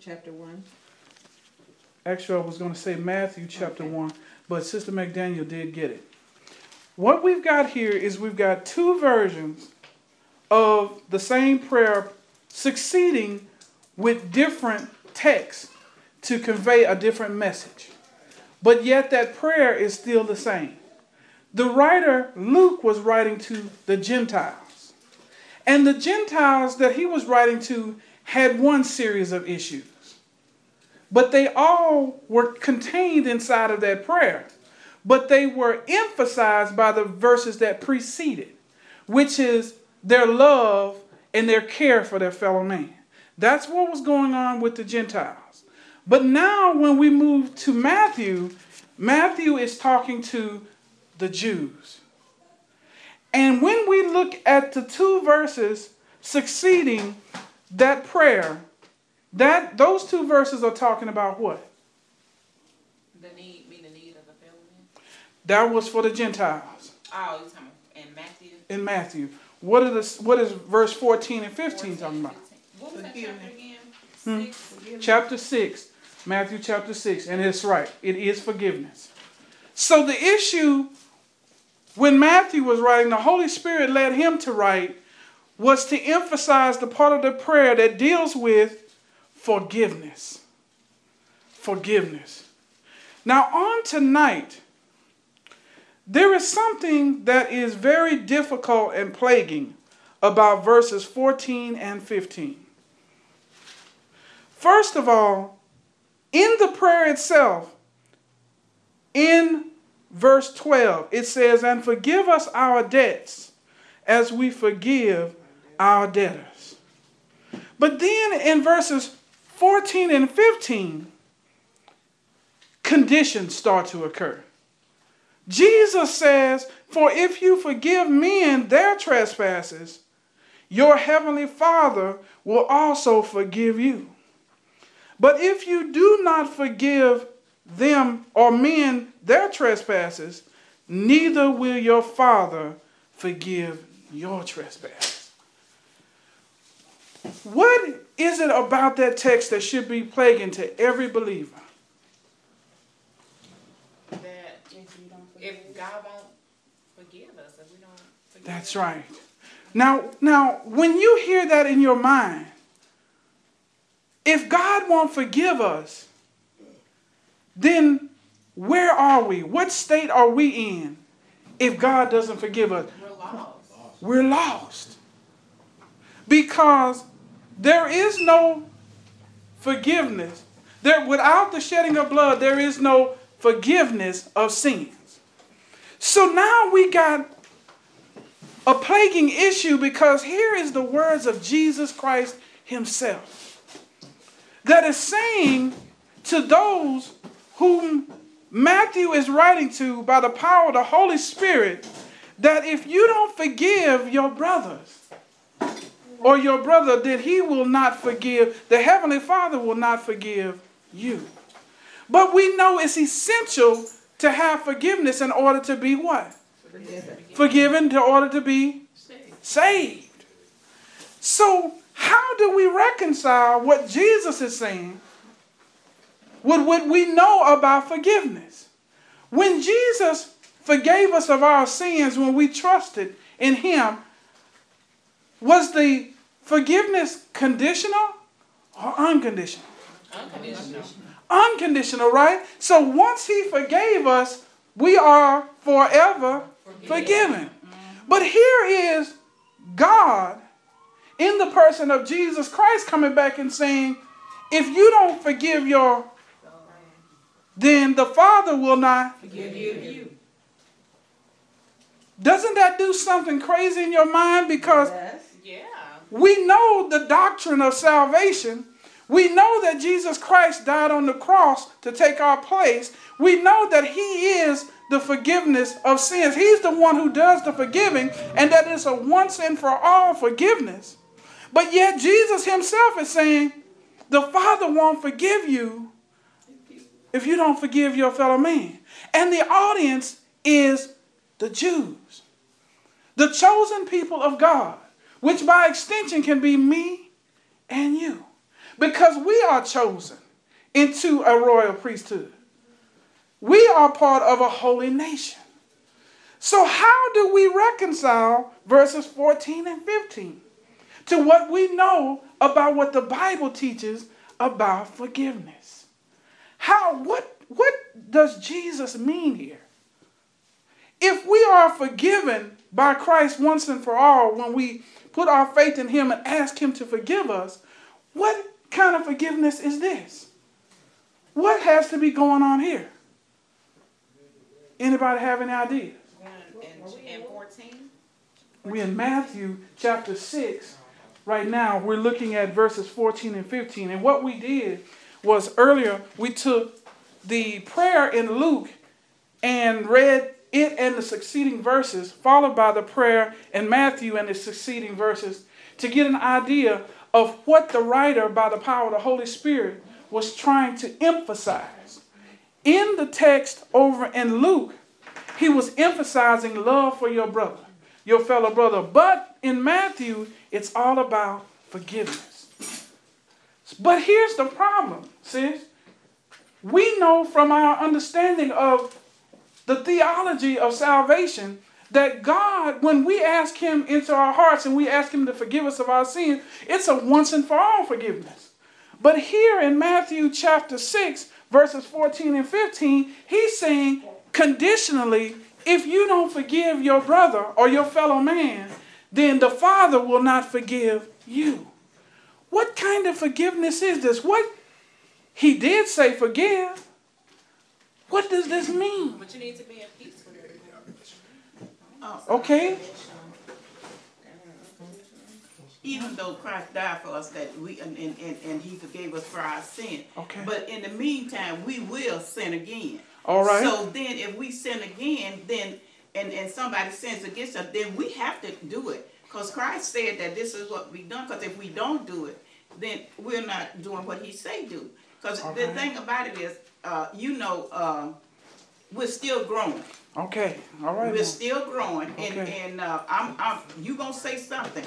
chapter 1. Actually, I was going to say Matthew chapter okay. 1, but Sister McDaniel did get it. What we've got here is we've got two versions of the same prayer succeeding with different texts to convey a different message. But yet that prayer is still the same. The writer, Luke, was writing to the Gentiles. And the Gentiles that he was writing to had one series of issues. But they all were contained inside of that prayer. But they were emphasized by the verses that preceded, which is their love and their care for their fellow man. That's what was going on with the Gentiles. But now, when we move to Matthew, Matthew is talking to the Jews. And when we look at the two verses succeeding that prayer, that those two verses are talking about what? The need, me the need of the fellow. That was for the Gentiles. Oh, you talking in Matthew? In Matthew. What are the what is verse 14 and 15 14, talking about? What was that chapter again? Hmm? Chapter 6. Matthew chapter 6. And it's right. It is forgiveness. So the issue when Matthew was writing, the Holy Spirit led him to write was to emphasize the part of the prayer that deals with forgiveness. Forgiveness. Now, on tonight, there is something that is very difficult and plaguing about verses 14 and 15. First of all, in the prayer itself, in verse 12, it says, And forgive us our debts as we forgive our debtors. But then in verses 14 and 15, conditions start to occur. Jesus says, For if you forgive men their trespasses, your heavenly Father will also forgive you. But if you do not forgive them or men their trespasses, neither will your Father forgive your trespasses. What is it about that text that should be plaguing to every believer? That if God won't forgive us, if we don't forgive That's right. Now, now, when you hear that in your mind, if God won't forgive us, then where are we? What state are we in if God doesn't forgive us? We're lost. We're lost. Because there is no forgiveness. There, without the shedding of blood, there is no forgiveness of sins. So now we got a plaguing issue because here is the words of Jesus Christ Himself that is saying to those whom Matthew is writing to by the power of the Holy Spirit that if you don't forgive your brothers or your brother, then he will not forgive, the Heavenly Father will not forgive you. But we know it's essential to have forgiveness in order to be what? Forgiven. Forgiven in order to be saved. saved. So, how do we reconcile what Jesus is saying with what we know about forgiveness. When Jesus forgave us of our sins when we trusted in Him, was the forgiveness conditional or unconditional? Unconditional. Unconditional, right? So once He forgave us, we are forever forgiven. But here is God in the person of Jesus Christ coming back and saying, if you don't forgive your then the Father will not forgive you. Doesn't that do something crazy in your mind? Because yes. Yeah. we know the doctrine of salvation. We know that Jesus Christ died on the cross to take our place. We know that He is the forgiveness of sins. He's the one who does the forgiving, and that it's a once and for all forgiveness. But yet, Jesus Himself is saying, The Father won't forgive you if you don't forgive your fellow man. And the audience is the Jews, the chosen people of God, which by extension can be me and you. because we are chosen into a royal priesthood. We are part of a holy nation. So, how do we reconcile verses 14 and 15 to what we know about what the Bible teaches about forgiveness? How, what, what does Jesus mean here? If we are forgiven by Christ once and for all when we put our faith in Him and ask Him to forgive us, what kind of forgiveness is this? What has to be going on here? Anybody have any ideas? In 14? We're in Matthew chapter 6. Right now, we're looking at verses 14 and 15. And what we did was earlier, we took the prayer in Luke and read it and the succeeding verses, followed by the prayer in Matthew and the succeeding verses, to get an idea of what the writer, by the power of the Holy Spirit, was trying to emphasize. In the text over in Luke, he was emphasizing love for your brother, your fellow brother. But in Matthew, it's all about forgiveness. But here's the problem, sis. We know from our understanding of the theology of salvation that God, when we ask Him into our hearts and we ask Him to forgive us of our sins, it's a once and for all forgiveness. But here in Matthew chapter 6, verses 14 and 15, He's saying conditionally, if you don't forgive your brother or your fellow man, then the Father will not forgive you. What kind of forgiveness is this? What He did say forgive. What does this mean? But you need to be at peace with oh. everybody. Okay. Even though Christ died for us, that we and, and, and, and He forgave us for our sin. Okay. But in the meantime, we will sin again. All right. So then, if we sin again, then and and somebody sins against us, then we have to do it. Cause Christ said that this is what we done. Cause if we don't do it, then we're not doing what He say do. Cause Okay. the thing about it is, uh, you know, uh, we're still growing. Okay. All right. We're now. still growing, and Okay. and uh, I'm I'm you gonna say something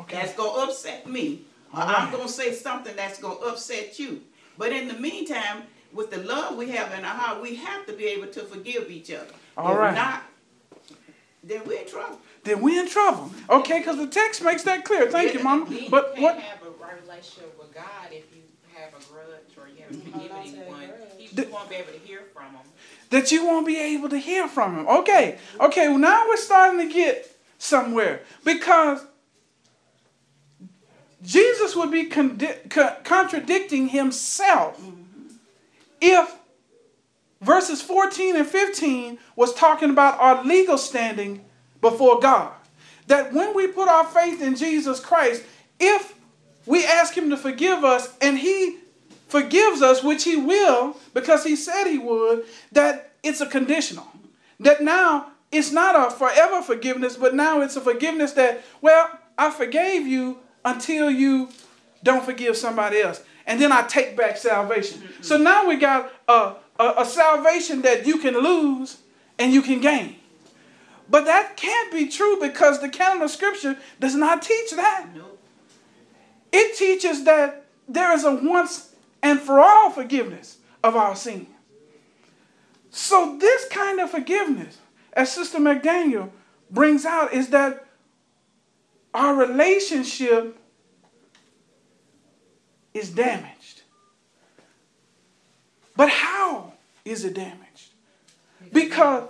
Okay. that's gonna upset me, or All I'm gonna say something that's gonna upset you. But in the meantime, with the love we have in our heart, we have to be able to forgive each other. All if right. not, then we're in trouble. Then we're in trouble. Okay, because the text makes that clear. Thank you, Yeah. Mama. You But can't what? have a relationship with God if you have a grudge or you haven't forgiven on to that You won't be able to hear from them. That you won't be able to hear from him. Okay. Okay. Well, now we're starting to get somewhere because Jesus would be condi- co- contradicting himself if verses 14 and 15 was talking about our legal standing before God. That when we put our faith in Jesus Christ, if we ask him to forgive us and he forgives us, which he will because he said he would, that it's a conditional. That now it's not a forever forgiveness, but now it's a forgiveness that, well, I forgave you until you don't forgive somebody else. And then I take back salvation. Mm-hmm. So now we got a, a, a salvation that you can lose and you can gain. But that can't be true because the canon of Scripture does not teach that. Nope. It teaches that there is a once and for all forgiveness of our sin. So, this kind of forgiveness, as Sister McDaniel brings out, is that our relationship is damaged. But how is it damaged? Because,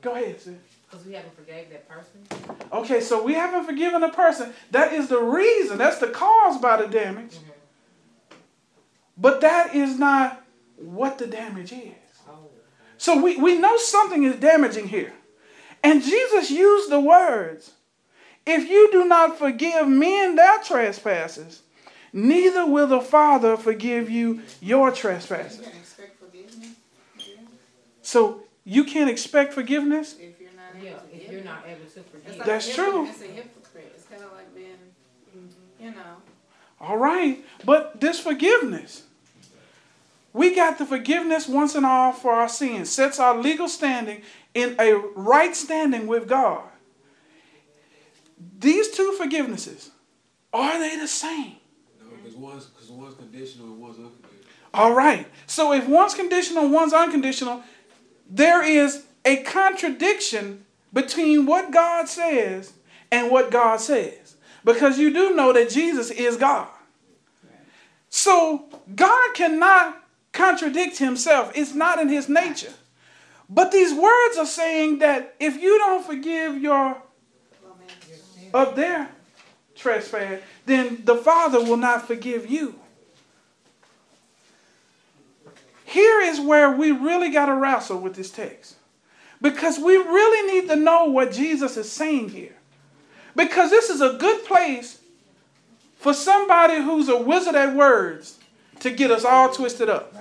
go ahead, sis. Because we haven't forgave that person. Okay, so we haven't forgiven a person. That is the reason. That's the cause by the damage. Mm-hmm. But that is not what the damage is. So we, we know something is damaging here. And Jesus used the words If you do not forgive men their trespasses, neither will the Father forgive you your trespasses. You can expect forgiveness yeah, So you can't expect forgiveness? if you're not Yeah, able to if you're not able to forgive. like That's a true. It's a hypocrite. It's kind of like being, you know. All right, but this forgiveness, we got the forgiveness once and all for our sins, sets our legal standing in a right standing with God. These two forgivenesses, are they the same? No, because one's because one's conditional and one's unconditional. All right. So if one's conditional, one's unconditional, there is a contradiction between what God says and what God says. Because you do know that Jesus is God. So God cannot contradict himself. It's not in his nature. But these words are saying that if you don't forgive your of their trespass, then the Father will not forgive you. Here is where we really got to wrestle with this text. Because we really need to know what Jesus is saying here. Because this is a good place for somebody who's a wizard at words to get us all twisted up.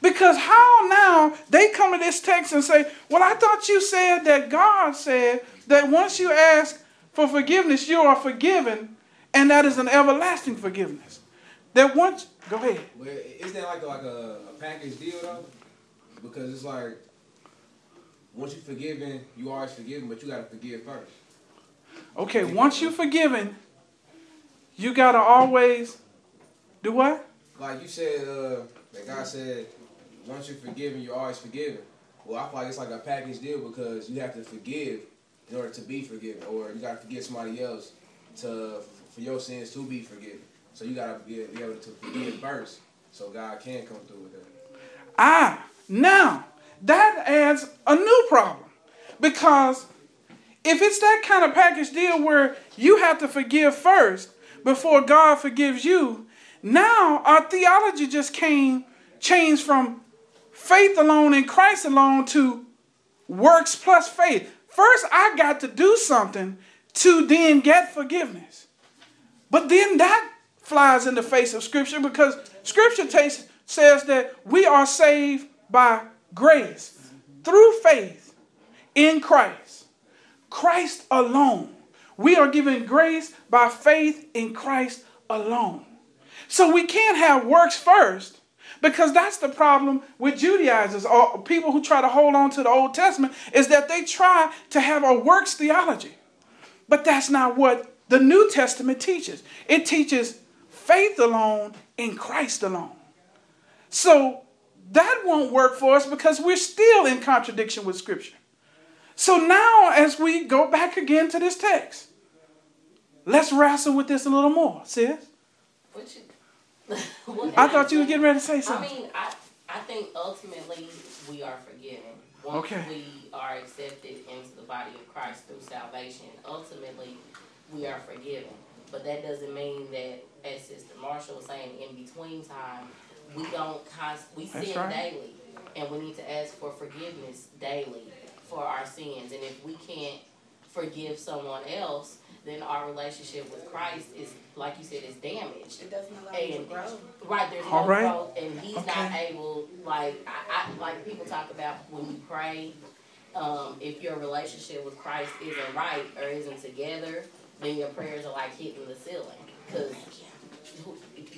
Because how now they come to this text and say, Well, I thought you said that God said that once you ask for forgiveness, you are forgiven, and that is an everlasting forgiveness. That once, go ahead. But is that like a, like a, a package deal though? Because it's like once you're forgiven, you always forgiven, but you gotta forgive first. Okay, once you're forgiven, you got to always do what? Like you said, uh, that God said, once you're forgiven, you're always forgiven. Well, I feel like it's like a package deal because you have to forgive in order to be forgiven, or you gotta forgive somebody else to for your sins to be forgiven. So you gotta be, be able to forgive first, so God can come through with that. Ah, now that adds a new problem. Because if it's that kind of package deal where you have to forgive first before God forgives you, now our theology just came changed from faith alone in Christ alone to works plus faith. First, I got to do something to then get forgiveness. But then that flies in the face of Scripture because Scripture says that we are saved by grace through faith in Christ. Christ alone. We are given grace by faith in Christ alone. So we can't have works first because that's the problem with Judaizers or people who try to hold on to the Old Testament is that they try to have a works theology. But that's not what the New Testament teaches. It teaches faith alone in Christ alone. So that won't work for us because we're still in contradiction with Scripture. So now, as we go back again to this text, let's wrestle with this a little more, sis. What you, what I thought you were getting ready to say something. I mean, I, I think ultimately we are forgiven. Once Okay. we are accepted into the body of Christ through salvation, ultimately we are forgiven. But that doesn't mean that, as Sister Marshall was saying, in between time, we don't const- we That's sin right. daily, and we need to ask for forgiveness daily for our sins. And if we can't forgive someone else, then our relationship with Christ is, like you said, is damaged. It doesn't allow you to And grow. Right, there's All no right. growth, and he's not able. Like I, I, like people talk about when you pray, um, if your relationship with Christ isn't right or isn't together, then your prayers are like hitting the ceiling because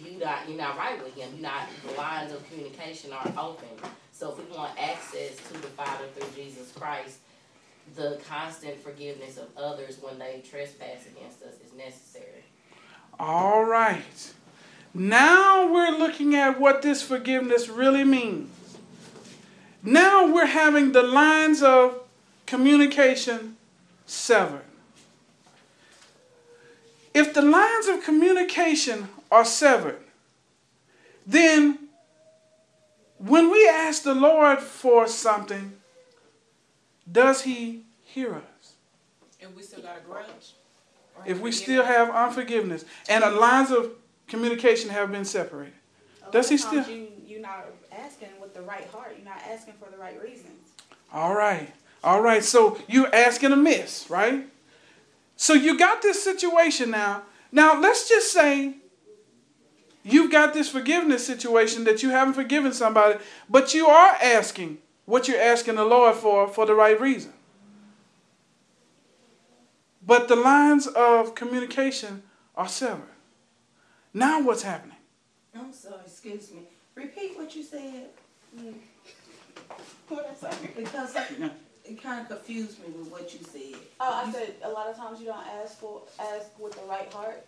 you not you're not right with Him. You're not the lines of communication are open. So if we want access to the Father through Jesus Christ, the constant forgiveness of others when they trespass against us is necessary. All right. Now we're looking at what this forgiveness really means. Now we're having the lines of communication severed. If the lines of communication are severed, then when we ask the Lord for something, does He hear us? And we still got a grudge. if we still have unforgiveness and the lines of communication have been separated. Does he still- You, you're not asking with the right heart. You're not asking for the right reasons. All right. All right. So you're asking amiss, right? So you got this situation now. Now let's just say you've got this forgiveness situation that you haven't forgiven somebody, but you are asking what you're asking the Lord for for the right reason. But the lines of communication are severed. Now what's happening? I'm sorry, excuse me. Repeat what you said. What I say? Because it kind of confused me with what you said. Oh, I said a lot of times you don't ask for ask with the right heart.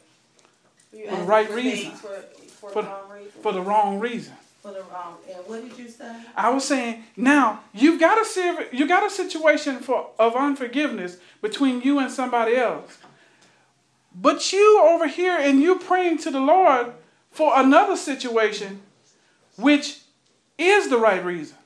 For the right reason. For, for, For- the wrong reason. for the wrong reason. For the wrong, and what did you say? I was saying, now you've got a you got a situation for of unforgiveness between you and somebody else. But you over here and you're praying to the Lord for another situation which is the right reason.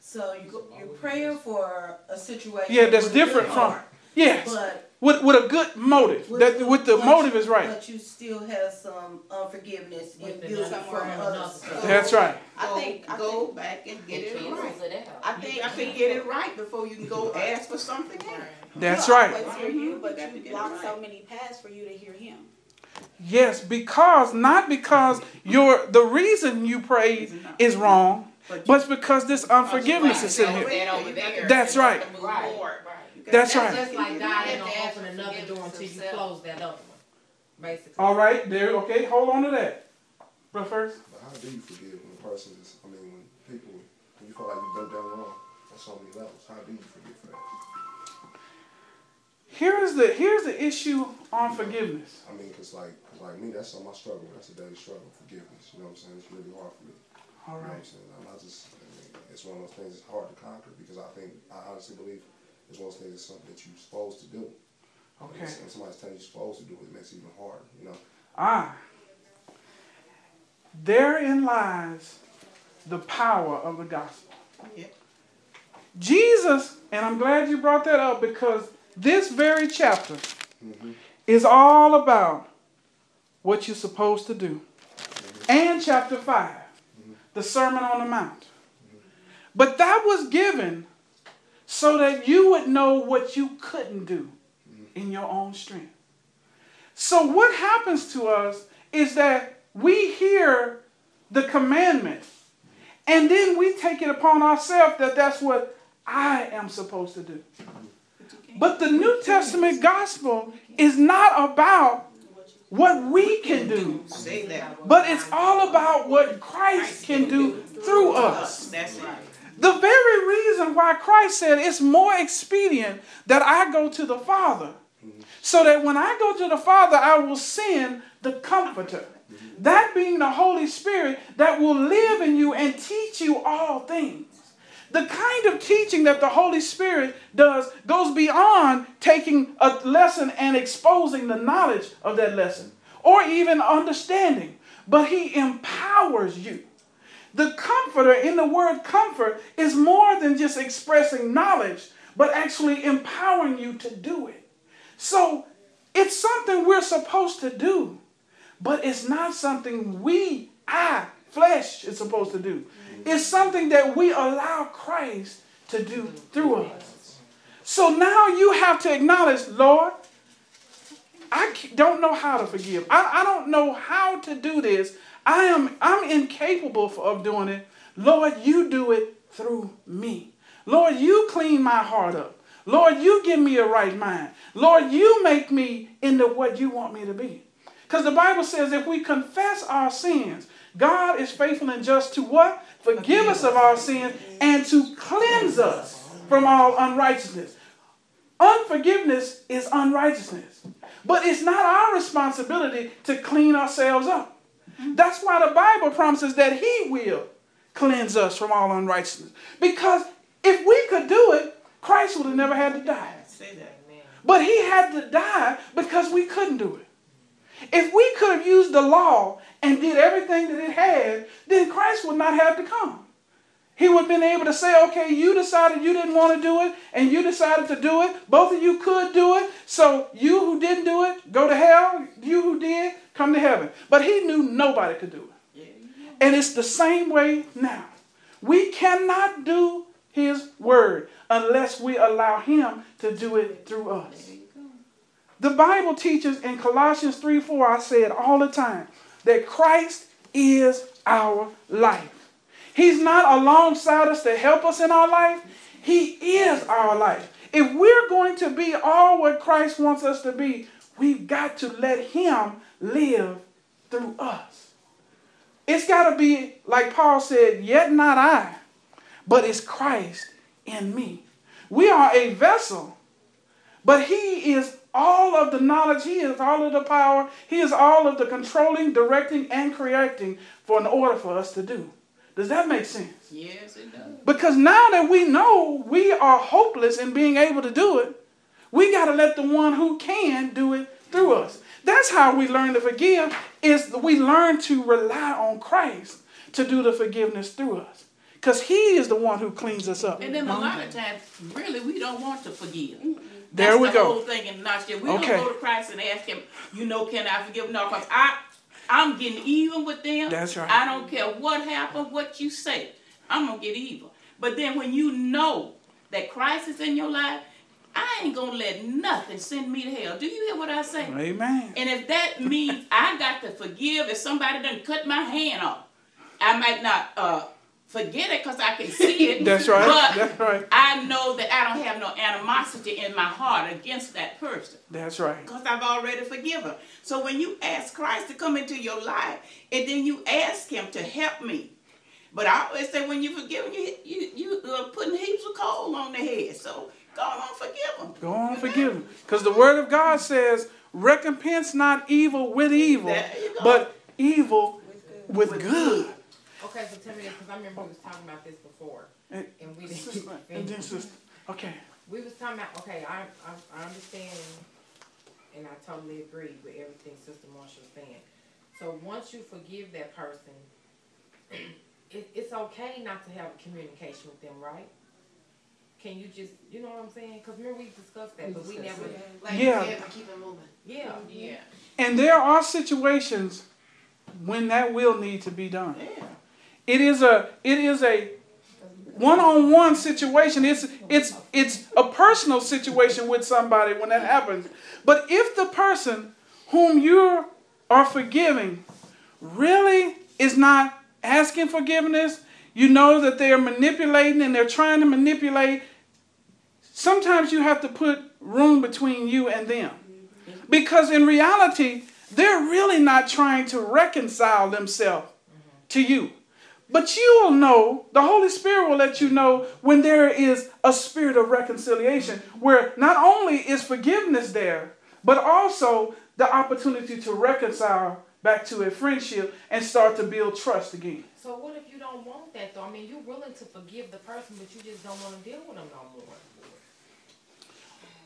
So you, you're praying for a situation. Yeah, that's with a good different from heart, yes. But With with a good motive. with, That with the motive you- is right. But you still have some unforgiveness in With the you another- from from other another stuff. That's right. I Go- think, I go think- back and get It it right. it. I think I can get it right before you can go ask for something else. That's He'll right. always hear you, but You got to you get it block right. so many paths for you to hear him. Yes, because not because your the reason you prayed is wrong, but it's because this unforgiveness is sitting here. That over there. That's right. Move Right, forward. right. That's That's right. just like God ain't gonna to open another door until you close that other one, basically. All right, there. Okay, hold on to that. But first, But how do you forgive when a person is, I mean, when people, when you feel like you've done them wrong on so many levels, how do you forgive for that? here's the here's the issue on forgiveness. I mean, cause like, cause like me, that's something I struggle. That's a daily struggle, forgiveness. You know what I'm saying? It's really hard for me. All right. You know what. I'm saying? I'm not just, I mean, it's one of those things that's hard to conquer because I think, I honestly believe it's one of those things that's something that you're supposed to do. But Okay. it's- When somebody's telling you you're supposed to do it, it makes it even harder, you know? Ah. Therein lies the power of the gospel. Yeah. Jesus, and I'm glad you brought that up because this very chapter Mhm. is all about what you're supposed to do. And chapter 5, the Sermon on the Mount. But that was given so that you would know what you couldn't do in your own strength. So, what happens to us is that we hear the commandment and then we take it upon ourselves that that's what I am supposed to do. But the New Testament gospel is not about what we can do, but it's all about what Christ can do through us. The very reason why Christ said it's more expedient that I go to the Father, so that when I go to the Father, I will send the Comforter. That being the Holy Spirit that will live in you and teach you all things. The kind of teaching that the Holy Spirit does goes beyond taking a lesson and exposing the knowledge of that lesson or even understanding, but He empowers you. The comforter in the word comfort is more than just expressing knowledge, but actually empowering you to do it. So it's something we're supposed to do, but it's not something we, I, flesh, is supposed to do. It's something that we allow Christ to do through us. So now you have to acknowledge, Lord, I don't know how to forgive. I, I don't know how to do this. I am I'm incapable of doing it. Lord, you do it through me. Lord, you clean my heart up. Lord, you give me a right mind. Lord, you make me into what you want me to be. Because the Bible says if we confess our sins, God is faithful and just to what? Forgive us of our sins and to cleanse us from all unrighteousness. Unforgiveness is unrighteousness. But it's not our responsibility to clean ourselves up. That's why the Bible promises that He will cleanse us from all unrighteousness. Because if we could do it, Christ would have never had to die. Say that. But He had to die because we couldn't do it. If we could have used the law and did everything that it had, then Christ would not have to come. He would have been able to say, okay, you decided you didn't want to do it, and you decided to do it. Both of you could do it. So you who didn't do it, go to hell. You who did, come to heaven. But he knew nobody could do it. And it's the same way now. We cannot do his word unless we allow him to do it through us. The Bible teaches in Colossians 3 4, I say it all the time, that Christ is our life. He's not alongside us to help us in our life, He is our life. If we're going to be all what Christ wants us to be, we've got to let Him live through us. It's got to be, like Paul said, yet not I, but it's Christ in me. We are a vessel, but He is all of the knowledge, He is all of the power, He is all of the controlling, directing, and correcting for an order for us to do. Does that make sense? Yes, it does. Because now that we know we are hopeless in being able to do it, we got to let the one who can do it through us. That's how we learn to forgive is we learn to rely on Christ to do the forgiveness through us. Because he is the one who cleans us up. And then a lot of times, really, we don't want to forgive. There That's we the go. whole thing in nutshell. We Okay. don't go to Christ and ask Him, you know, can I forgive? No, because I, I'm getting even with them. That's right. I don't care what happened, what you say. I'm gonna get even. But then when you know that Christ is in your life, I ain't gonna let nothing send me to hell. Do you hear what I say? Amen. And if that means I got to forgive if somebody done cut my hand off, I might not uh, forget it because I can see it. That's right. But That's right. I know that I don't have no animosity in my heart against that person That's right. because I've already forgiven. So when you ask Christ to come into your life and then you ask Him to help me, but I always say when you forgive, you you you uh, putting heaps of coal on the head. So go on, forgive them. Go on, forgive him. Because the word of God says, recompense not evil with evil, There you go. but evil with With good. Okay, so tell me this, because I remember we was talking about this before, And- and we didn't Sister, and then finished. sister. Okay. We was talking about, okay, I, I, I understand, and I totally agree with everything Sister Marsha was saying. So once you forgive that person, it, it's okay not to have communication with them, right? Can you just, you know what I'm saying? Cause remember we discussed that, but we never, Like, Yeah. yeah, keep it moving. yeah. Yeah. And there are situations when that will need to be done. Yeah. It is a it is a one-on-one situation. It's it's it's a personal situation with somebody when that happens. But if the person whom you are forgiving really is not asking forgiveness, you know that they are manipulating and they're trying to manipulate. Sometimes you have to put room between you and them. Because in reality, they're really not trying to reconcile themselves to you. But you'll know, the Holy Spirit will let you know when there is a spirit of reconciliation, where not only is forgiveness there, but also the opportunity to reconcile back to a friendship and start to build trust again. So what if you don't want that though? I mean, you're willing to forgive the person, but you just don't wanna deal with them no more.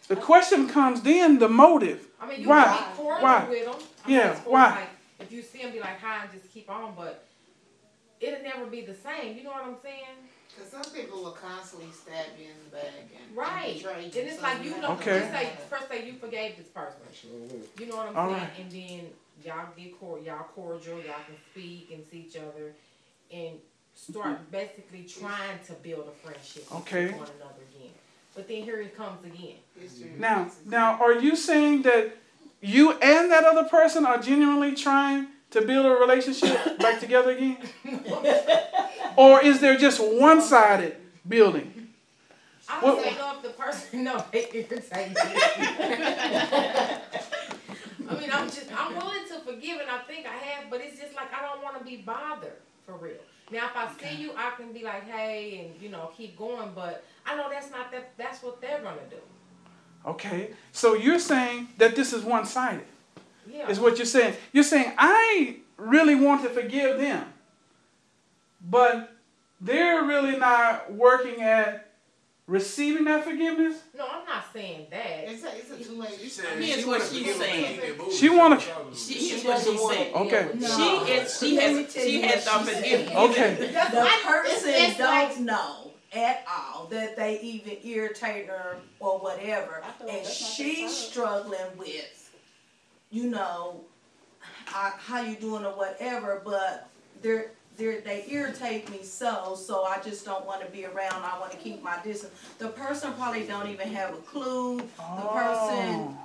The question comes then the motive. I mean, you Why? Why? with them. Yeah, why? Like, if you see them, be like, hi, and just keep on, but it'll never be the same. You know what I'm saying? Cause some people will constantly stab you in the back and, Right. and betray And it's so like you know, have Okay. first say, first say you forgave this person. You know what I'm All saying? right. And then y'all get cor- y'all cordial, y'all can speak and see each other, and start basically trying to build a friendship with Okay. one another again. But then here it comes again. History Now, now, are you saying that you and that other person are genuinely trying to build a relationship back together again? or is there just one-sided building? I What- don't if the person no they irritate me. I mean, I'm just I'm willing to forgive, and I think I have, but it's just like I don't want to be bothered for real. Now, if I see you, I can be like, hey, and you know, keep going. But I know that's not that. That's what they're gonna do. Okay, so you're saying that this is one-sided. Yeah. Is what you're saying. You're saying I really want to forgive them, but they're really not working at receiving that forgiveness. no, I'm not saying that. It's a, it's a two-way. She said Here's she what she's forgive him, but saying. he get moved. She wanna- She, here's what she said. Okay. She is. She has. She has uh, forgiven. Okay. The person it's like- don't know at all that they even irritate her or whatever, and she's struggling with, you know, I, how you doing or whatever. But they're they're they irritate me so, so I just don't want to be around. I want to keep my distance. The person probably don't even have a clue. The person. Oh.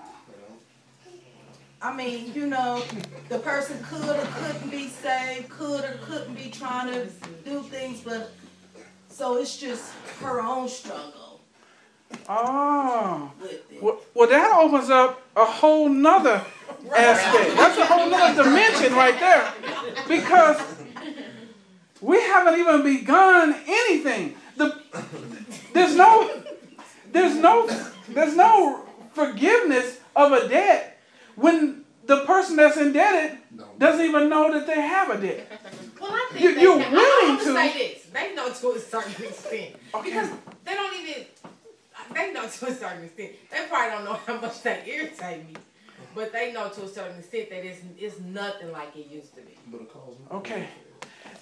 I mean, you know, the person could or couldn't be saved, could or couldn't be trying to do things, but so it's just her own struggle Oh. Well, well, that opens up a whole nother aspect. That's a whole nother dimension right there. Because we haven't even begun anything. The, there's no there's no there's no forgiveness of a debt when the person that's indebted No. doesn't even know that they have a debt. Well, I think You- they, you're I- willing I'm to- gonna say this. They know to a certain extent Okay. because they don't even. They know to a certain extent. They probably don't know how much they irritate me, but they know to a certain extent that it's it's nothing like it used to be. But it calls me. Okay.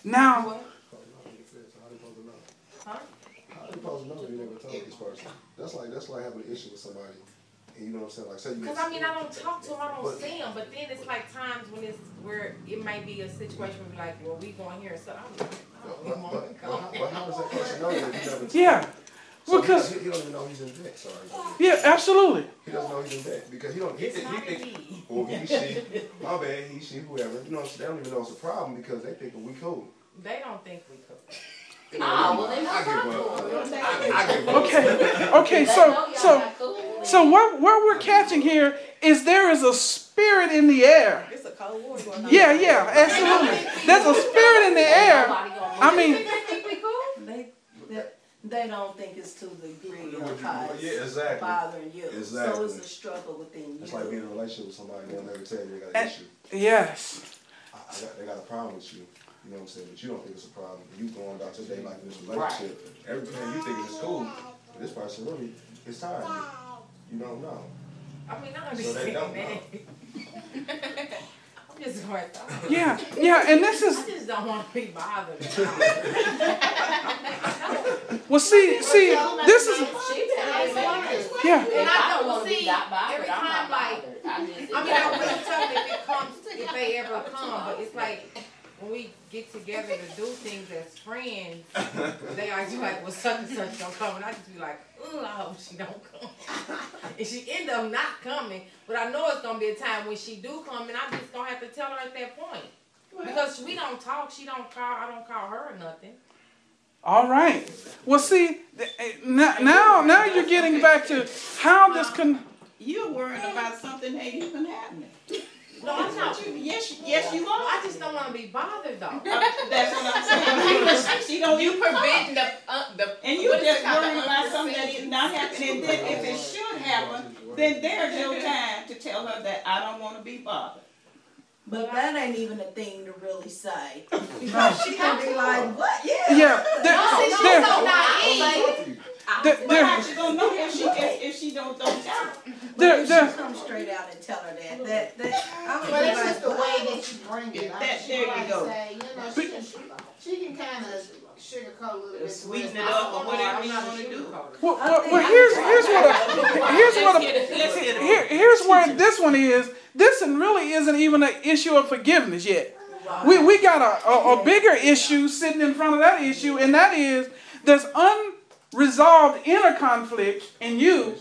Now, Huh? How they supposed to know if you never told this person? That's like that's like having an issue with somebody, and you know what I'm saying? Like say you. Because I mean, I don't talk to them, I don't see them, but then it's like times when it's where it might be a situation where we're like, well, we going here, so I'm like, I don't But, even but, but, how, but how does that person know that you never? told yeah, him? So because- he, he don't even know he's in debt. Sorry, yeah, absolutely. he doesn't know he's in debt because he don't. He, It's think- he a think, he. or he, she, my bad, he, she, whoever. You know, they don't even know it's a problem because they think we cool. They don't think we could. Ah, well, then I that's give not up. cool. I, I give up. Okay, okay. So, so, not cool, then- so what? What we're catching here is there is a spirit in the air. It's a cold war going on. Yeah, yeah, absolutely. There's a spirit in the air. I mean, They think we cool? They, they, they don't think it's to the degree Yeah, of how yeah, it's exactly. bothering you. So Exactly. it's a struggle within you. It's you. like being in a relationship with somebody and they'll never tell you they got an And- issue. yes. I, I got, they got a problem with you. You know what I'm saying? But you don't think it's a problem. You going about your day like in this relationship. Everything you think is cool. But this person really is tired of you. You don't know. I mean, I So they understand don't that. I'm just Yeah, yeah, and this is. I is just don't want to be bothered. well. See, see, this is She telling me. yeah. And I I don't don't wanna be see got bothered, every I'm time, like- I just. I mean, I really tell them if it comes, if they ever come, but it's like when we get together to do things as friends, they always be like, well, such and such don't come, and I just be like, oh, I hope she don't come. and she end up not coming, but I know it's gonna be a time when she do come, and I'm just gonna have to tell her at that point. Because we don't talk, she don't call, I don't call her or nothing. All right. Well, see, eh, now, now, now you're getting back to how this can. You're worried about something that ain't even happening. No, I'm not. Yes, yes, you are. I just don't wanna be bothered though. That's what I'm saying. She don't You even preventing the, uh, the. And you just it called? worried The about something that is not happening, and then if it should happen, then there's your time to tell her that I don't wanna be bothered. But that ain't even a thing to really say. Because she can be like, what? Yeah. Yeah, there, see, she's there- so I naive. there- But there- how she gonna know if she, if, if she don't, don't tell her? But There- if she come straight out and tell her that, that, that, I would But be it's just the way that you bring it. That- Like, she there you might go. Say, you know, she can, she can kind of sugarcoat a little bit. Sweeten it up or whatever I'm you not a wanna do. sugarcoater. well, well, well, here's here's what a, here's what a, get it, let's get it. here, here's where this one is. This one really isn't even an issue of forgiveness yet. We, we got a, a, a bigger issue sitting in front of that issue, and that is there's unresolved inner conflict in you,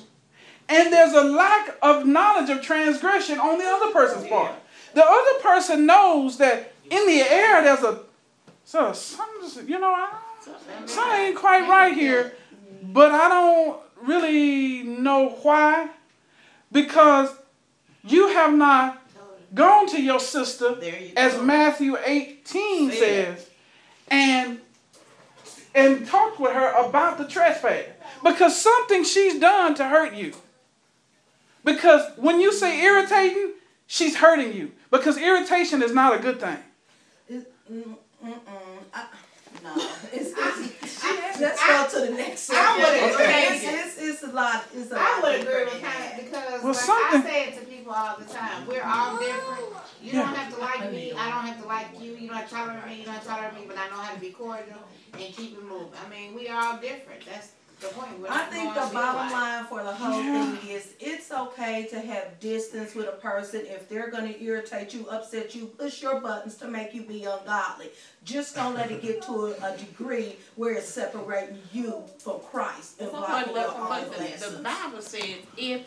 and there's a lack of knowledge of transgression on the other person's part. The other person knows that in the air there's a so something, you know, I, something ain't quite right here, but I don't really know why, because you have not gone to your sister you as. Matthew 18 Say says, and and talked with her about the trespass. Because something she's done to hurt you. Because when you say irritating, she's hurting you. Because irritation is not a good thing. Mm, mm-mm, I- no, it's, it's, let's go to the next I subject. would Okay. It's, it's, it's a lot, it's a I lot would agree with that. Hannah because Well, like something- I say it to people all the time. We're all different. You Yeah. don't have to like me. I don't have to like you. You don't have to tolerate me. You don't have to tolerate me. But I know how to be cordial and keep it moving. I mean, we are all different. That's the point. We're I think the bottom alike. line for the whole Yeah. thing is it's okay to have distance with a person if they're gonna irritate you, upset you, push your buttons to make you be ungodly. Just don't let it get to a, a degree where it's separating you from Christ and But, blocking your but, own the, the. Bible says if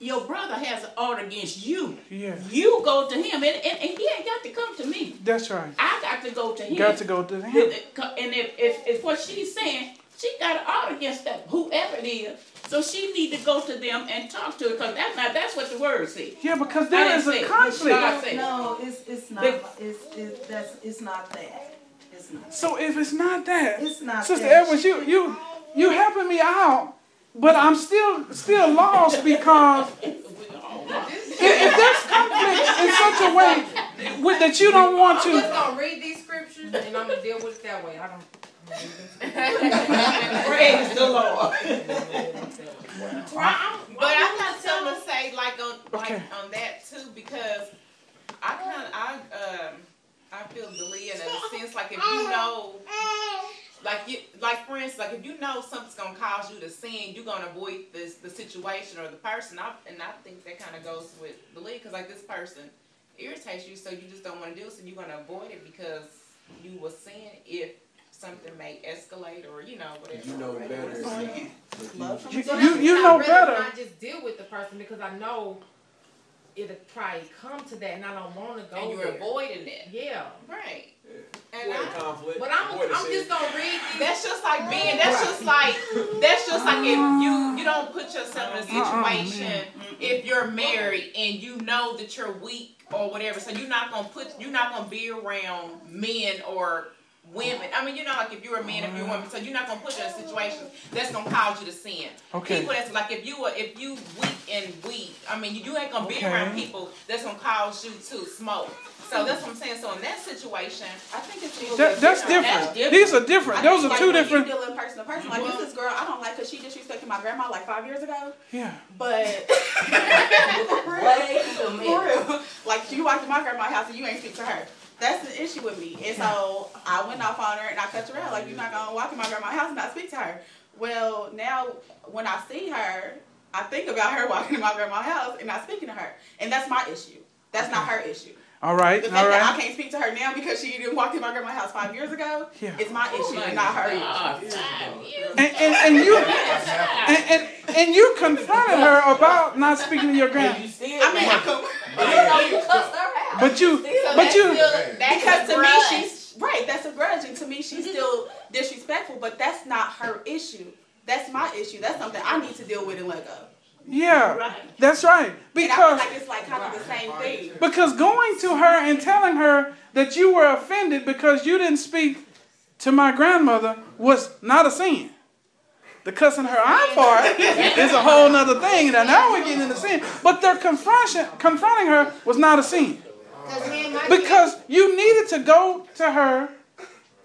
your brother has an order against you, Yeah. you go to him, and, and, and he ain't got to come to me. That's right. I got to go to him. You got to go to him. And if, if, if what she's saying, she got an order against that, whoever it is. So she need to go to them and talk to her, because that's not, that's what the word says. Yeah, because I there didn't is a it. conflict. God it. No, it's, it's not, They- it's, it's, that's, it's not that. It's not. So if it's not that, It's not Sister that. Edwards, you you you helping me out but I'm still still lost because if, if there's conflict in such a way with, that you don't want to. I'm just gonna read these scriptures and I'm gonna deal with it that way. I don't. Praise the Lord. But I'm not telling to say like on like Okay. on that too because I kind of I um I feel Dalia in a sense like if you know like you like for instance like if you know something's gonna cause you to sin you're gonna avoid this the situation or the person I, and I think that kind of goes with Dalia because like this person irritates you so you just don't want to do it so you're gonna avoid it because you will sin if something may escalate or you know whatever. You know better. Love you, So you, you know I'd better. I just deal with the person because I know it'll probably come to that, and I don't want to go and you're there. avoiding it. Yeah, Right. And Avoid I, conflict. but I'm avoid I'm just gonna read these. that's just like being. That's just like. That's just like if you you don't put yourself in a Uh-uh, situation if you're married and you know that you're weak or whatever. So you're not gonna put. You're not gonna be around men or women. I mean, you know, like if you're a man, if you're a woman, so you're not gonna put you in a situation that's gonna cause you to sin. Okay. People that's like if you were if you weak and weak, I mean, you, you ain't gonna be Okay. around people that's gonna cause you to smoke. So that's what I'm saying. So in that situation, I think it's a That, that's different. different. These are different. I Those think, are like, two when different. You dealing person to person. Like this is girl I don't like because she disrespected my grandma like five years ago. Yeah. But Wait a For real. Like you walked to my grandma's house and you ain't speak to her. That's the issue with me. And so I went off on her and I cut her out. Like you're not gonna walk in my grandma's house and not speak to her. Well, now when I see her, I think about her walking in my grandma's house and not speaking to her. And that's my issue. That's not her issue. All right. The All fact that I can't speak to her now because she didn't walk in my grandma's house five years ago Yeah. is my oh issue and not her issue. Five years. And, and, and you and, and, and you confronted her about not speaking to your grandma. You I mean, I could, you know you cussed her out. But you, So but you, still, because to me she's right that's a grudge and to me she's mm-hmm. still disrespectful but that's not her issue that's my issue that's something i need to deal with and let go yeah, that's right. and i feel Because like it's like kind of the same thing because going to her and telling her that you were offended because you didn't speak to my grandmother was not a sin. The cussing her out part is a whole nother thing. Now, now we're getting into sin. But their confronting, confronting her was not a sin. Cause me and my Because you needed to go to her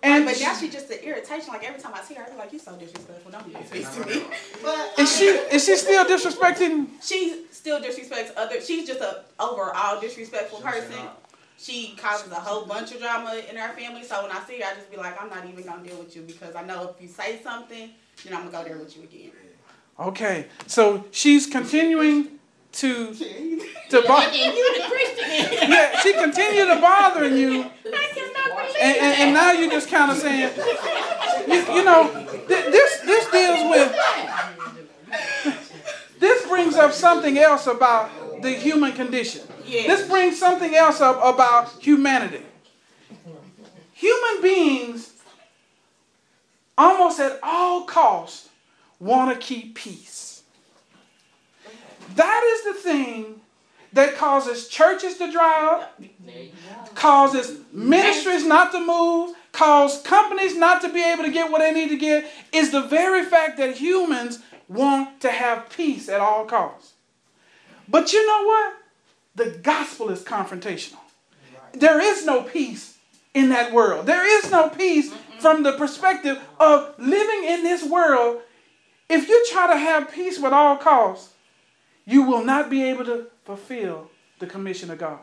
and but now she's just an irritation like every time i see her i'm like you so disrespectful don't even speak to me but is she uh, is she still disrespecting she still disrespects other she's just a overall disrespectful person. she causes a whole bunch of drama in our family so when i see her i just be like i'm not even gonna deal with you because i know if you say something then i'm gonna go there with you again. Okay, so she's continuing to to bother. You the Christian. Yeah, she continued to bother you, and, and, and now you're just kind of saying, you, you know, th- this this deals with this brings up something else about the human condition. This brings something else up about humanity. Human beings, almost at all costs, want to keep peace. That is the thing that causes churches to dry up, causes ministries not to move, causes companies not to be able to get what they need to get, is the very fact that humans want to have peace at all costs. But you know what? The gospel is confrontational. There is no peace in that world. There is no peace from the perspective of living in this world. If you try to have peace with all costs, you will not be able to fulfill the commission of God.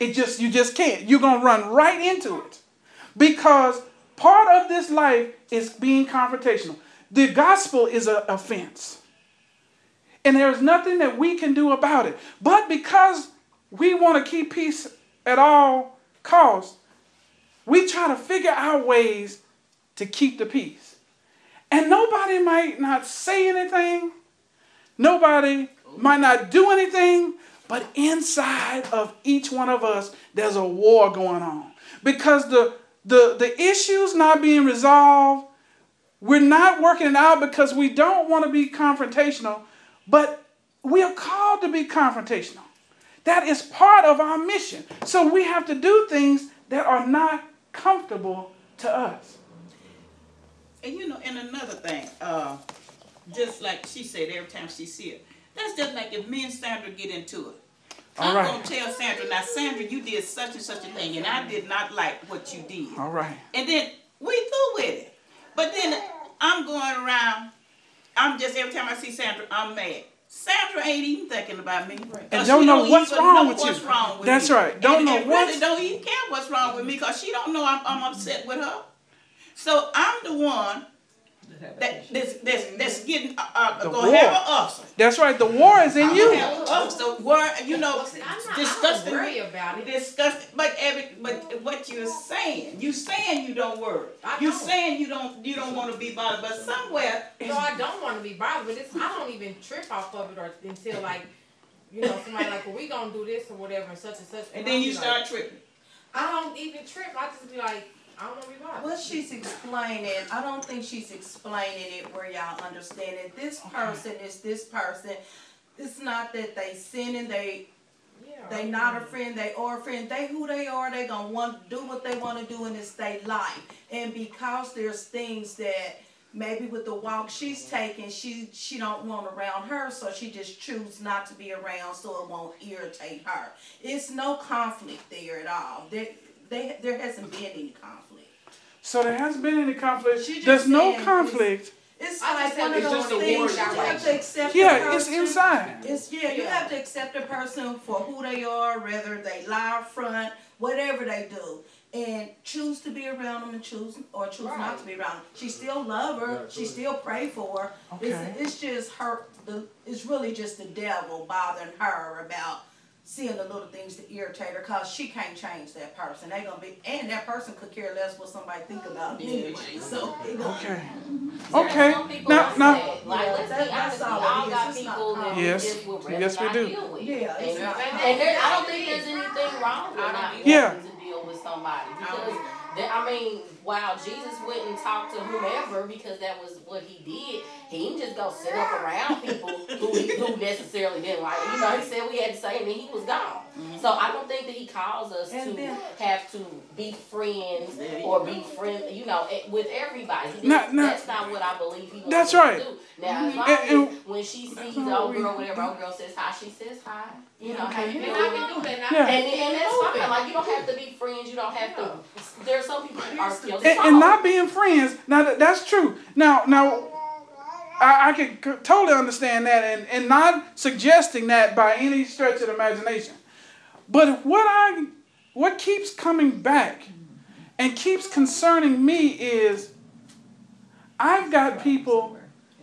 It just you just can't. You're gonna run right into it. Because part of this life is being confrontational. The gospel is an offense. And there's nothing that we can do about it. But because we want to keep peace at all costs, we try to figure out ways to keep the peace. And nobody might not say anything, nobody might not do anything, but inside of each one of us, there's a war going on. Because the, the, the issues not being resolved, we're not working it out because we don't want to be confrontational, but we are called to be confrontational. That is part of our mission. So we have to do things that are not comfortable to us. And you know, and another thing, uh, just like she said every time she see it. That's just like if me and Sandra get into it. All I'm right. gonna tell Sandra, now Sandra, you did such and such a thing, and I did not like what you did. All right. And then we through with it. But then I'm going around, I'm just every time I see Sandra, I'm mad. Sandra ain't even thinking about me. And don't know what's wrong know with what's you. wrong with That's me. right. Don't and, know and what's- really don't even care what's wrong with me because she don't know I'm, I'm upset with her. So I'm the one that that's that's, that's getting uh, uh, The gonna war. have an ulcer. That's right. The war is in I'm you. gonna have an ulcer. You know Well, see, not, disgusting. worry about it. Disgusting, but every, but what you're saying, you saying you don't worry. You don't. saying you don't, you don't want to be bothered, but somewhere, No, I don't want to be bothered, but it's, I don't even trip off of it or until like, you know, somebody like, well, we gonna do this or whatever and such and such. and I'll then be you like, start tripping. I don't even trip. I just be like, I don't want to be bothered. What she's explaining, I don't think she's explaining it where y'all understand it. This person is this person. It's not that they sinning, they Yeah, they not a friend, they are a friend. They who they are, they gonna want do what they wanna do in this day life. And because there's things that maybe with the walk she's mm-hmm. taking, she she don't want around her, so she just choose not to be around so it won't irritate her. It's no conflict there at all. They, there hasn't been any conflict. So there hasn't been any conflict. She There's no conflict. It's I like just one said of it's those things you have to direction. accept. the Yeah, it's person. inside. It's yeah, you Yeah. have to accept a person for who they are, whether they lie up front, whatever they do, and choose to be around them and choose or choose not to be around them. She still love her. Yeah, she still pray for her. Okay. It's, it's just her. The it's really just the devil bothering her about seeing the little things that irritate her because she can't change that person. They gonna be and that person could care less what somebody think about them anyway. So Okay. There are Okay. some Now, like now. that. Like, let's that- be that's honest, we all it all got It's not people that common. we Yes. just Yes, we do. deal with. Yeah, it's and, and there, I don't think there's anything wrong with don't not either. Yeah. wanting to deal with somebody because either. there, I mean, while Jesus wouldn't talk to whomever because that was what he did, he didn't just go sit up around people who he who necessarily didn't like. You know, he said we had to say, and then he was gone. So I don't think that he calls us And to then- have to be friends or be friend, you know, eh, with everybody. He Now- didn't- that's not what I believe he wants That's right. to do. Now, as long And- and- when she sees the old girl, whatever old girl says hi, she says hi. You know, how you And doing? I can do that. Yeah. And, and that's fine. Like you don't have to be friends. You don't have to. There are some people who are still and, and not being friends. Now that, that's true. Now now I, I can totally understand that and, and not suggesting that by any stretch of the imagination. But what I what keeps coming back and keeps concerning me is I've got people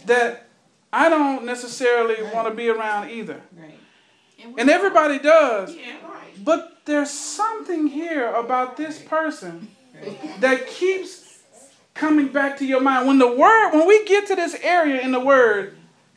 that I don't necessarily want to be around either. Right. And everybody does. Yeah, right. But there's something here about this person that keeps coming back to your mind. When the word, when we get to this area in the word,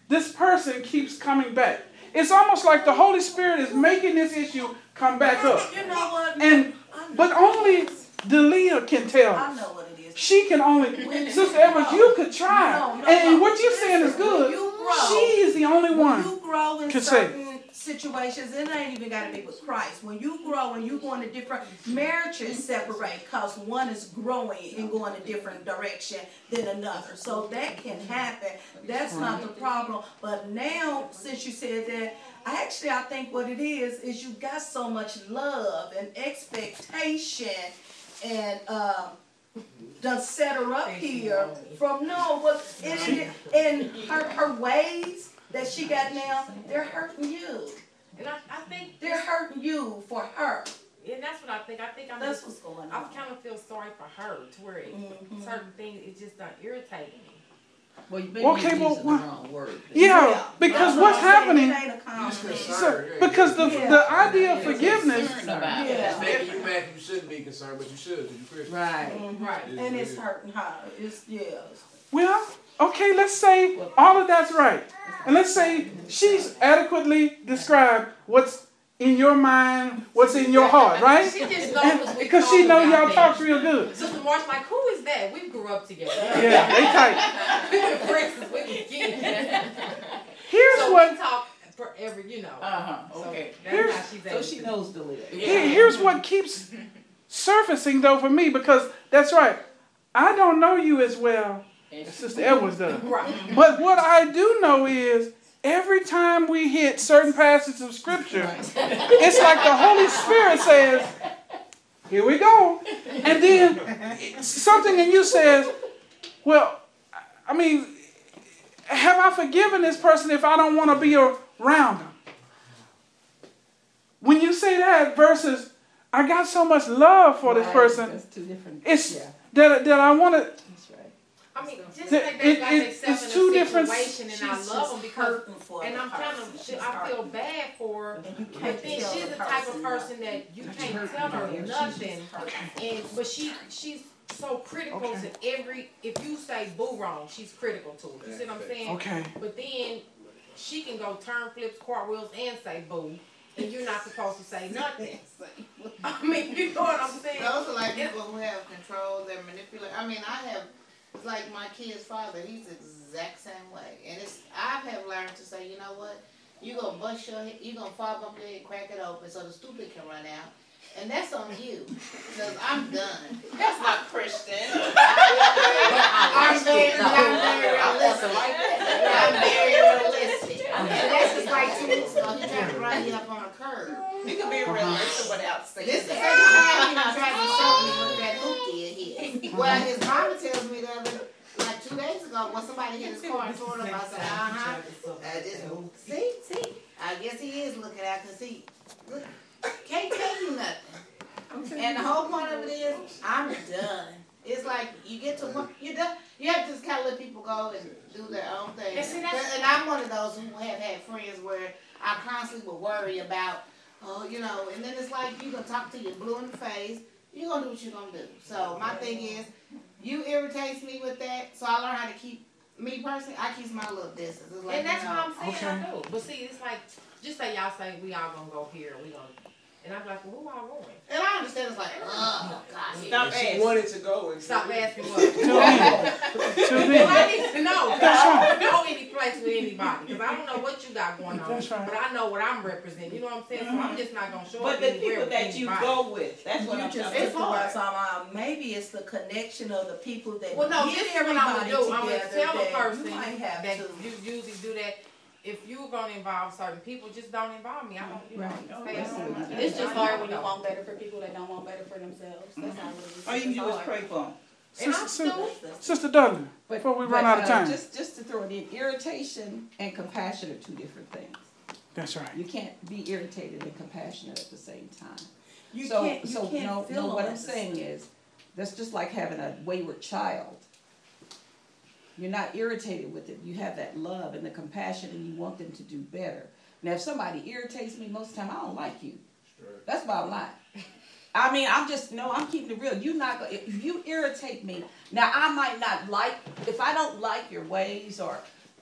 this person keeps coming back. It's almost like the Holy Spirit is making this issue come back up. You know what? And but only. Delia can tell. I know what it is. She can only, Sister Evans, you could try. No, no, and, no. what you're saying is good. you grow- She is the only one. you grow in can say. Situations, it ain't even got to be with Christ. When you grow and you go in a different marriages separate because one is growing and going a different direction than another. So that can happen. That's not the problem. But now, since you said that, actually I think what it is is you got so much love and expectation and um done set her up here from no what and, and her her ways that she got now, they're hurting you. And I, I think They're hurting you for her. and that's what I think. I think I'm That's just what's going on. I on. kind of feel sorry for her to where it, Mhm. certain things it just not irritating me. Well, you Okay, well, what- the wrong word. Yeah, because That's what's what happening, It ain't a compliment. so, because the, the idea of forgiveness, Concerned about it. Yeah. It's making you mad 'cause you shouldn't be concerned, but you should because you're Christian. Right. Right. And it's hurting her. It's yeah. Well, okay, let's say all of that's right. And let's say she's adequately described what's in your mind, what's in your heart, right? She just knows Because she talk know y'all talk things. real good. Sister Marsh, like, who is that? We grew up together. Yeah, they tight. we were friends we was kids. Here's so what we talk forever, you know. Uh-huh, So okay. that's Here's- how she's So she knows the lid. Here- here's what keeps surfacing though for me because that's right. I don't know you as well as Sister Edwards does. Right. But what I do know is every time we hit certain passages of scripture, it's like the Holy Spirit says, here we go. And then something in you says, well, I mean, have I forgiven this person if I don't want to be around them? When you say that versus, I got so much love for this Right, person, That's two different. it's yeah, that, that I want to. That's right. I mean, just The- like they it- got it- themselves it's in two a different- situation, and I love just them because, for and I'm telling person. them, She's I feel bad for her. And you But can't then tell she's the the type of person person that you can't tell her She's nothing, and but she she's so critical Okay. to every. If you say boo wrong, she's critical to it. You see what I'm saying? Okay. But then she can go turn flips, cartwheels, and say boo, and you're not supposed to say nothing. I mean, you know what I'm saying? Those are like people who have control, they're manipulate. I mean, I have, it's like my kid's father, he's the exact same way. And it's, I have learned to say, you know what? You're gonna bust your head, you gonna fall up there and crack it open so the stupid can run out. And that's on you, cause I'm done. That's not Christian. I'm very, I'm very realistic. I'm very realistic. And that's just like two weeks ago, he tried to run me up on a curb. You can be realistic without saying This the second that. time he done tried to show me with that hoopty in here. Well, his mama tells me the other, like two days ago, when somebody hit his car and tore it up, I said. Uh-huh. I just, see, see, I guess he is looking out, cause he, look, can't tell you nothing. And the whole point of it is, I'm done. It's like, you get to one, you're done, you have to just kinda let people go and do their own thing. And see, that's- And I'm one of those who have had friends where I constantly would worry about, oh, you know, and then it's like, you gonna talk to you blue in the face, You're gonna do what you're gonna do. So my thing is, you irritates me with that, so I learn how to keep, me personally, I keep my little distance. It's like, And that's you what I'm saying I Okay. do. But see, it's like, just say y'all say we all gonna go here, we gonna, and I'm like, well, who all going? And I understand it's like, oh, gosh. Stop If she wanted to go and Stop asking what. Till then. Till Well. I need to know. 'cause That's I don't know any place with anybody. Because I don't know what you got going on. That's right. But I know what I'm representing. You know what I'm saying? So I'm mm-hmm. just not gonna show But up But the people that you anybody. go with, that's what You I'm just talking It's took about. the hard. words out uh, of my- Maybe it's the connection of the people that Well, no, get this is what I'm gonna everybody do. I'm gonna together tell a person you might have that to. you usually do that. If you're gonna involve certain people, just don't involve me. I don't, you know. Right. stay home. It's just hard when you want better for people that don't want better for themselves. That's all it is. All you can It's do is pray for them. And I'm Sister, still, Sister Dudley, But- before we but, run out of uh, time. Just, just to throw it in, irritation and compassion are two different things. That's right. You can't be irritated and compassionate at the same time. You so, can't, you so can't no, feel no. What I'm saying is, that's just like having a wayward child. You're not irritated with it. You have that love and the compassion, and you want them to do better. Now, if somebody irritates me, most of the time I don't like you. That's bottom line. I mean, I'm just no. I'm keeping it real. You not go- if you irritate me. Now, I might not like if I don't like your ways, or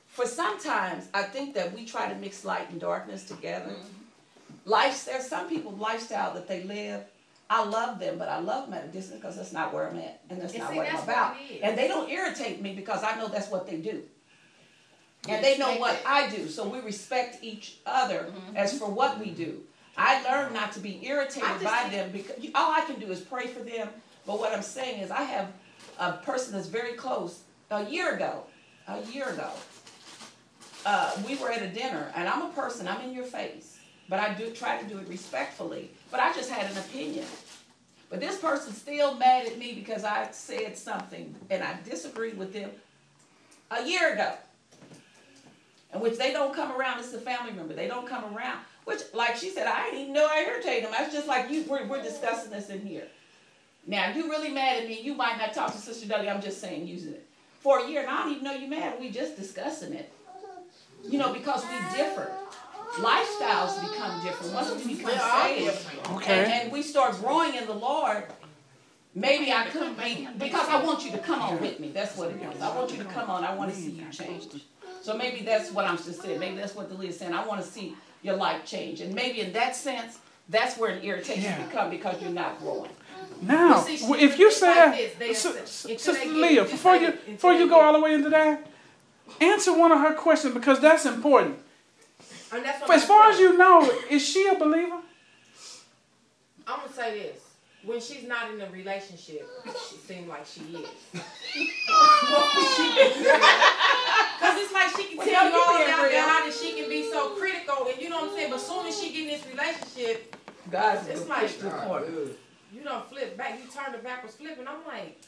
for sometimes I think that we try to mix light and darkness together. Mm-hmm. Life, there's some people lifestyle that they live. I love them, but I love them at a distance because that's not where I'm at, and that's And not see, what I'm about. what. And they don't irritate me because I know that's what they do. And they know what I do, so we respect each other as for what we do. I learned not to be irritated by them because all I can do is pray for them. But what I'm saying is, I have a person that's very close. A year ago, a year ago, uh, we were at a dinner, and I'm a person. I'm in your face, but I do try to do it respectfully. But I just had an opinion. But this person's still mad at me because I said something and I disagreed with them a year ago. And which they don't come around, it's a family member. They don't come around. Which, like she said, I didn't even know I irritated them. That's just like you. We're, we're discussing this in here. Now, you really mad at me. You might not talk to Sister Dudley. I'm just saying, using it for a year, and I don't even know you mad. We just discussing it. You know, because we differ. Lifestyles become different once we become saved. different. Okay. And, and we start growing in the Lord. Maybe I could be because I want you to come on with me. That's what it is. I want you to come on. I want to see you change. So maybe that's what I'm just saying. Maybe that's what the is saying. I want to see your life change. And maybe in that sense, that's where an irritation Yeah. become because you're not growing. Now, But see, she- if you say like that, this, they Sis- accept- Sis- until Sister Leah, before you before you go all the way into that, answer one of her questions because that's important. And that's what As I'm far as you know, is she a believer? I'm gonna say this. when she's not in a relationship, she seems like she is. Cause it's like she can Well, tell you y'all about real. that, how she can be so critical, and you know what I'm saying. But as soon as she get in this relationship, God's It's it's like- like the you don't flip back, you turn the backwards flip, and I'm like,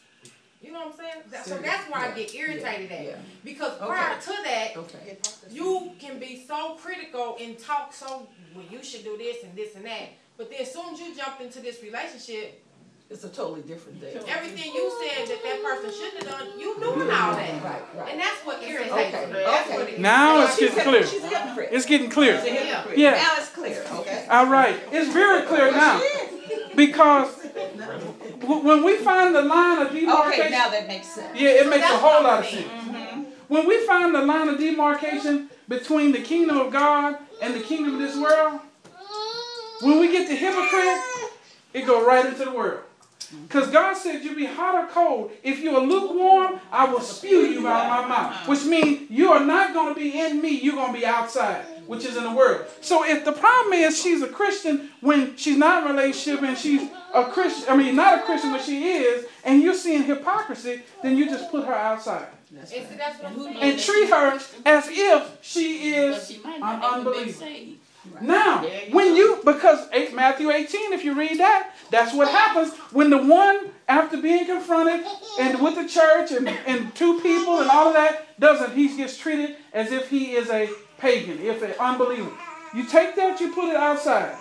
you know what I'm saying? That, so that's why I get irritated at. Yeah. Because Okay. prior to that, Okay. you can be so critical and talk so well you should do this and this and that. But then as soon as you jump into this relationship, It's a totally different thing. everything you said that that person shouldn't have done, you doing all that. Right, right. And that's what irritates Okay, me. That's okay. what it Now it's me. getting clear. She's a hypocrite. It's getting clear. She's a hypocrite. Yeah. Now it's clear, okay? All right. It's very clear now. Because w- when we find the line of Okay, demarcation, now that makes sense. yeah, it makes a whole lot of sense. Mm-hmm. When we find the line of demarcation between the kingdom of God and the kingdom of this world, when we get the hypocrite, it go right into the world. Because God said you be hot or cold. If you are lukewarm, I will spew you out of my mouth. Which means you are not going to be in me, you're going to be outside, which is in the world. So if the problem is she's a Christian when she's not in a relationship and she's a Christian, I mean, not a Christian but she is, and you're seeing hypocrisy, then you just put her outside. And see, that's what I'm. And treat her as if she is she an not even be unbeliever. saved. Now, you when go. you, because eight, Matthew 18, if you read that, that's what happens when the one, after being confronted and with the church and, and two people and all of that, doesn't, he gets treated as if he is a pagan, if an unbeliever. You take that, you put it outside.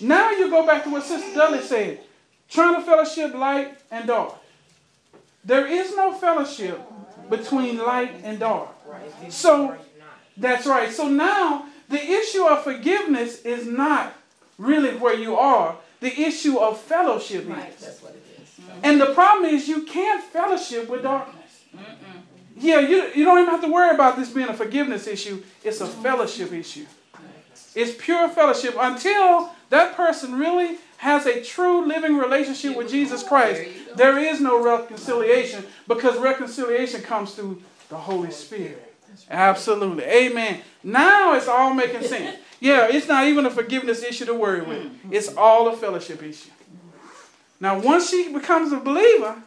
Now you go back to what Sister Dudley said trying to fellowship light and dark. There is no fellowship between light and dark. So, that's right. So now the issue of forgiveness is not really where you are. The issue of fellowship is. Right, that's what it is. And the problem is you can't fellowship with darkness. Yeah, you, you don't even have to worry about this being a forgiveness issue. It's a fellowship issue. It's pure fellowship until that person really has a true living relationship with Jesus Christ. There is no reconciliation because reconciliation comes through the Holy Spirit. Absolutely. Amen. Now it's all making sense. Yeah, it's not even a forgiveness issue to worry with. It's all a fellowship issue. Now, once she becomes a believer,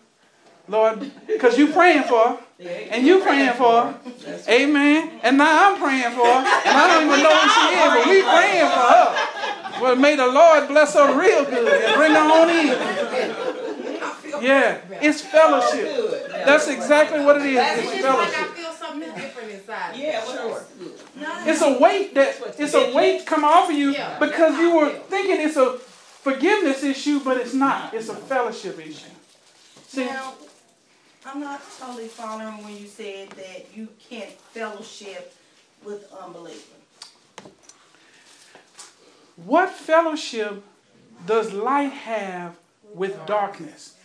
Lord, because you're praying for her, and you praying for her, amen. And now I'm praying for her, and I don't even know who she is, but we praying for her. Well, may the Lord bless her real good and bring her on in. Yeah, it's fellowship. That's exactly what it is. It's It's just like I fellowship. feel something different inside. Yeah, sure. It's a weight that it's a weight come off of you because you were thinking it's a forgiveness issue, but it's not. It's a fellowship issue. See, Now, I'm not totally following when you said that you can't fellowship with unbelievers. what fellowship does light have with darkness?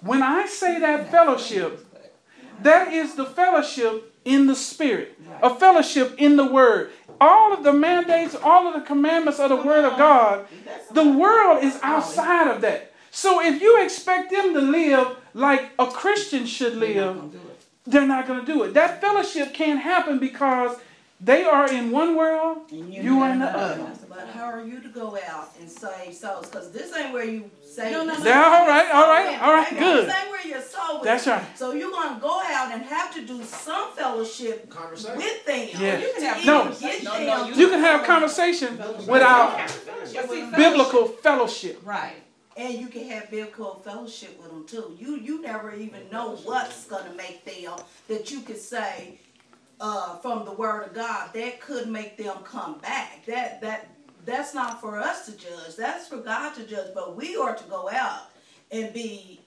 When I say that fellowship, that is the fellowship in the Spirit, a fellowship in the Word. All of the mandates, all of the commandments of the Word of God, the world is outside of that. So if you expect them to live like a Christian should live, they're not going to do it. That fellowship can't happen because they are in one world, you are in the other. But how are you to go out and save souls? Because this ain't where you save. No, no, no. They're all right, all right, all right, good. This ain't where your soul is. That's right. So you're gonna go out and have to do some fellowship Conversation. with them. Yeah. You can have No. get No, no, them, You can have conversation without biblical fellowship. Right. And you can have biblical fellowship with them too. You you never even know what's gonna make them that you could say uh, from the word of God that could make them come back. That that that's not for us to judge. That's for God to judge. But we are to go out and be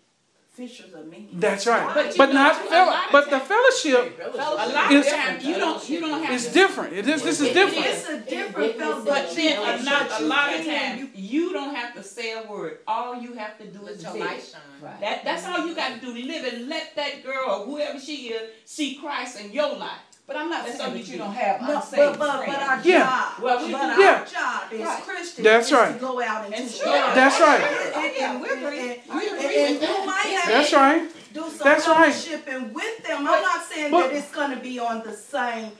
fishers of men. That's right. But But you not fellow, but the times- fellowship A lot It's- of you don't you don't have is to different. It is this is different. It's a different fellowship. But then a lot, a you lot of times, you don't have to say a word. All you have to do is Let your light shine. Right. That, that's all you got to do. Live and let that girl or whoever she is see Christ in your life. But I'm not That's saying that you you do. don't have No, unsaved but, but, but our. Yeah. job, Well, we but do- our Yeah. job as Right. Christians That's is right. to go out into And the sure. world. That's right. And- and- yeah, we and- and- and- and with you might have That's right. do some That's right. fellowshipping with them. I'm not saying but- that it's gonna be on the same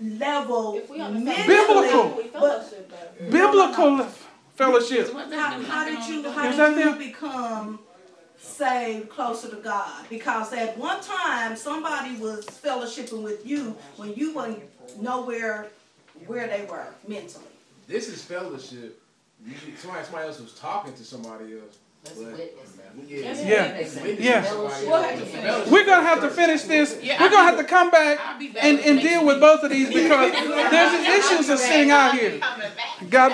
level If we on the same mentally, Biblical. we but fellowship though. Biblical fellowship. how, how did you, how Is did you become saved closer to God. Because at one time, somebody was fellowshipping with you when you weren't nowhere where they were mentally. This is fellowship. You, somebody, somebody else was talking to somebody else. That's But- witness. Yeah. Yeah. Yeah. We'll else. have to finish. Fellowship. We're gonna have to finish this. We're gonna have to come back I'll be back and, and deal with both of these because there's issues of sitting out here. God.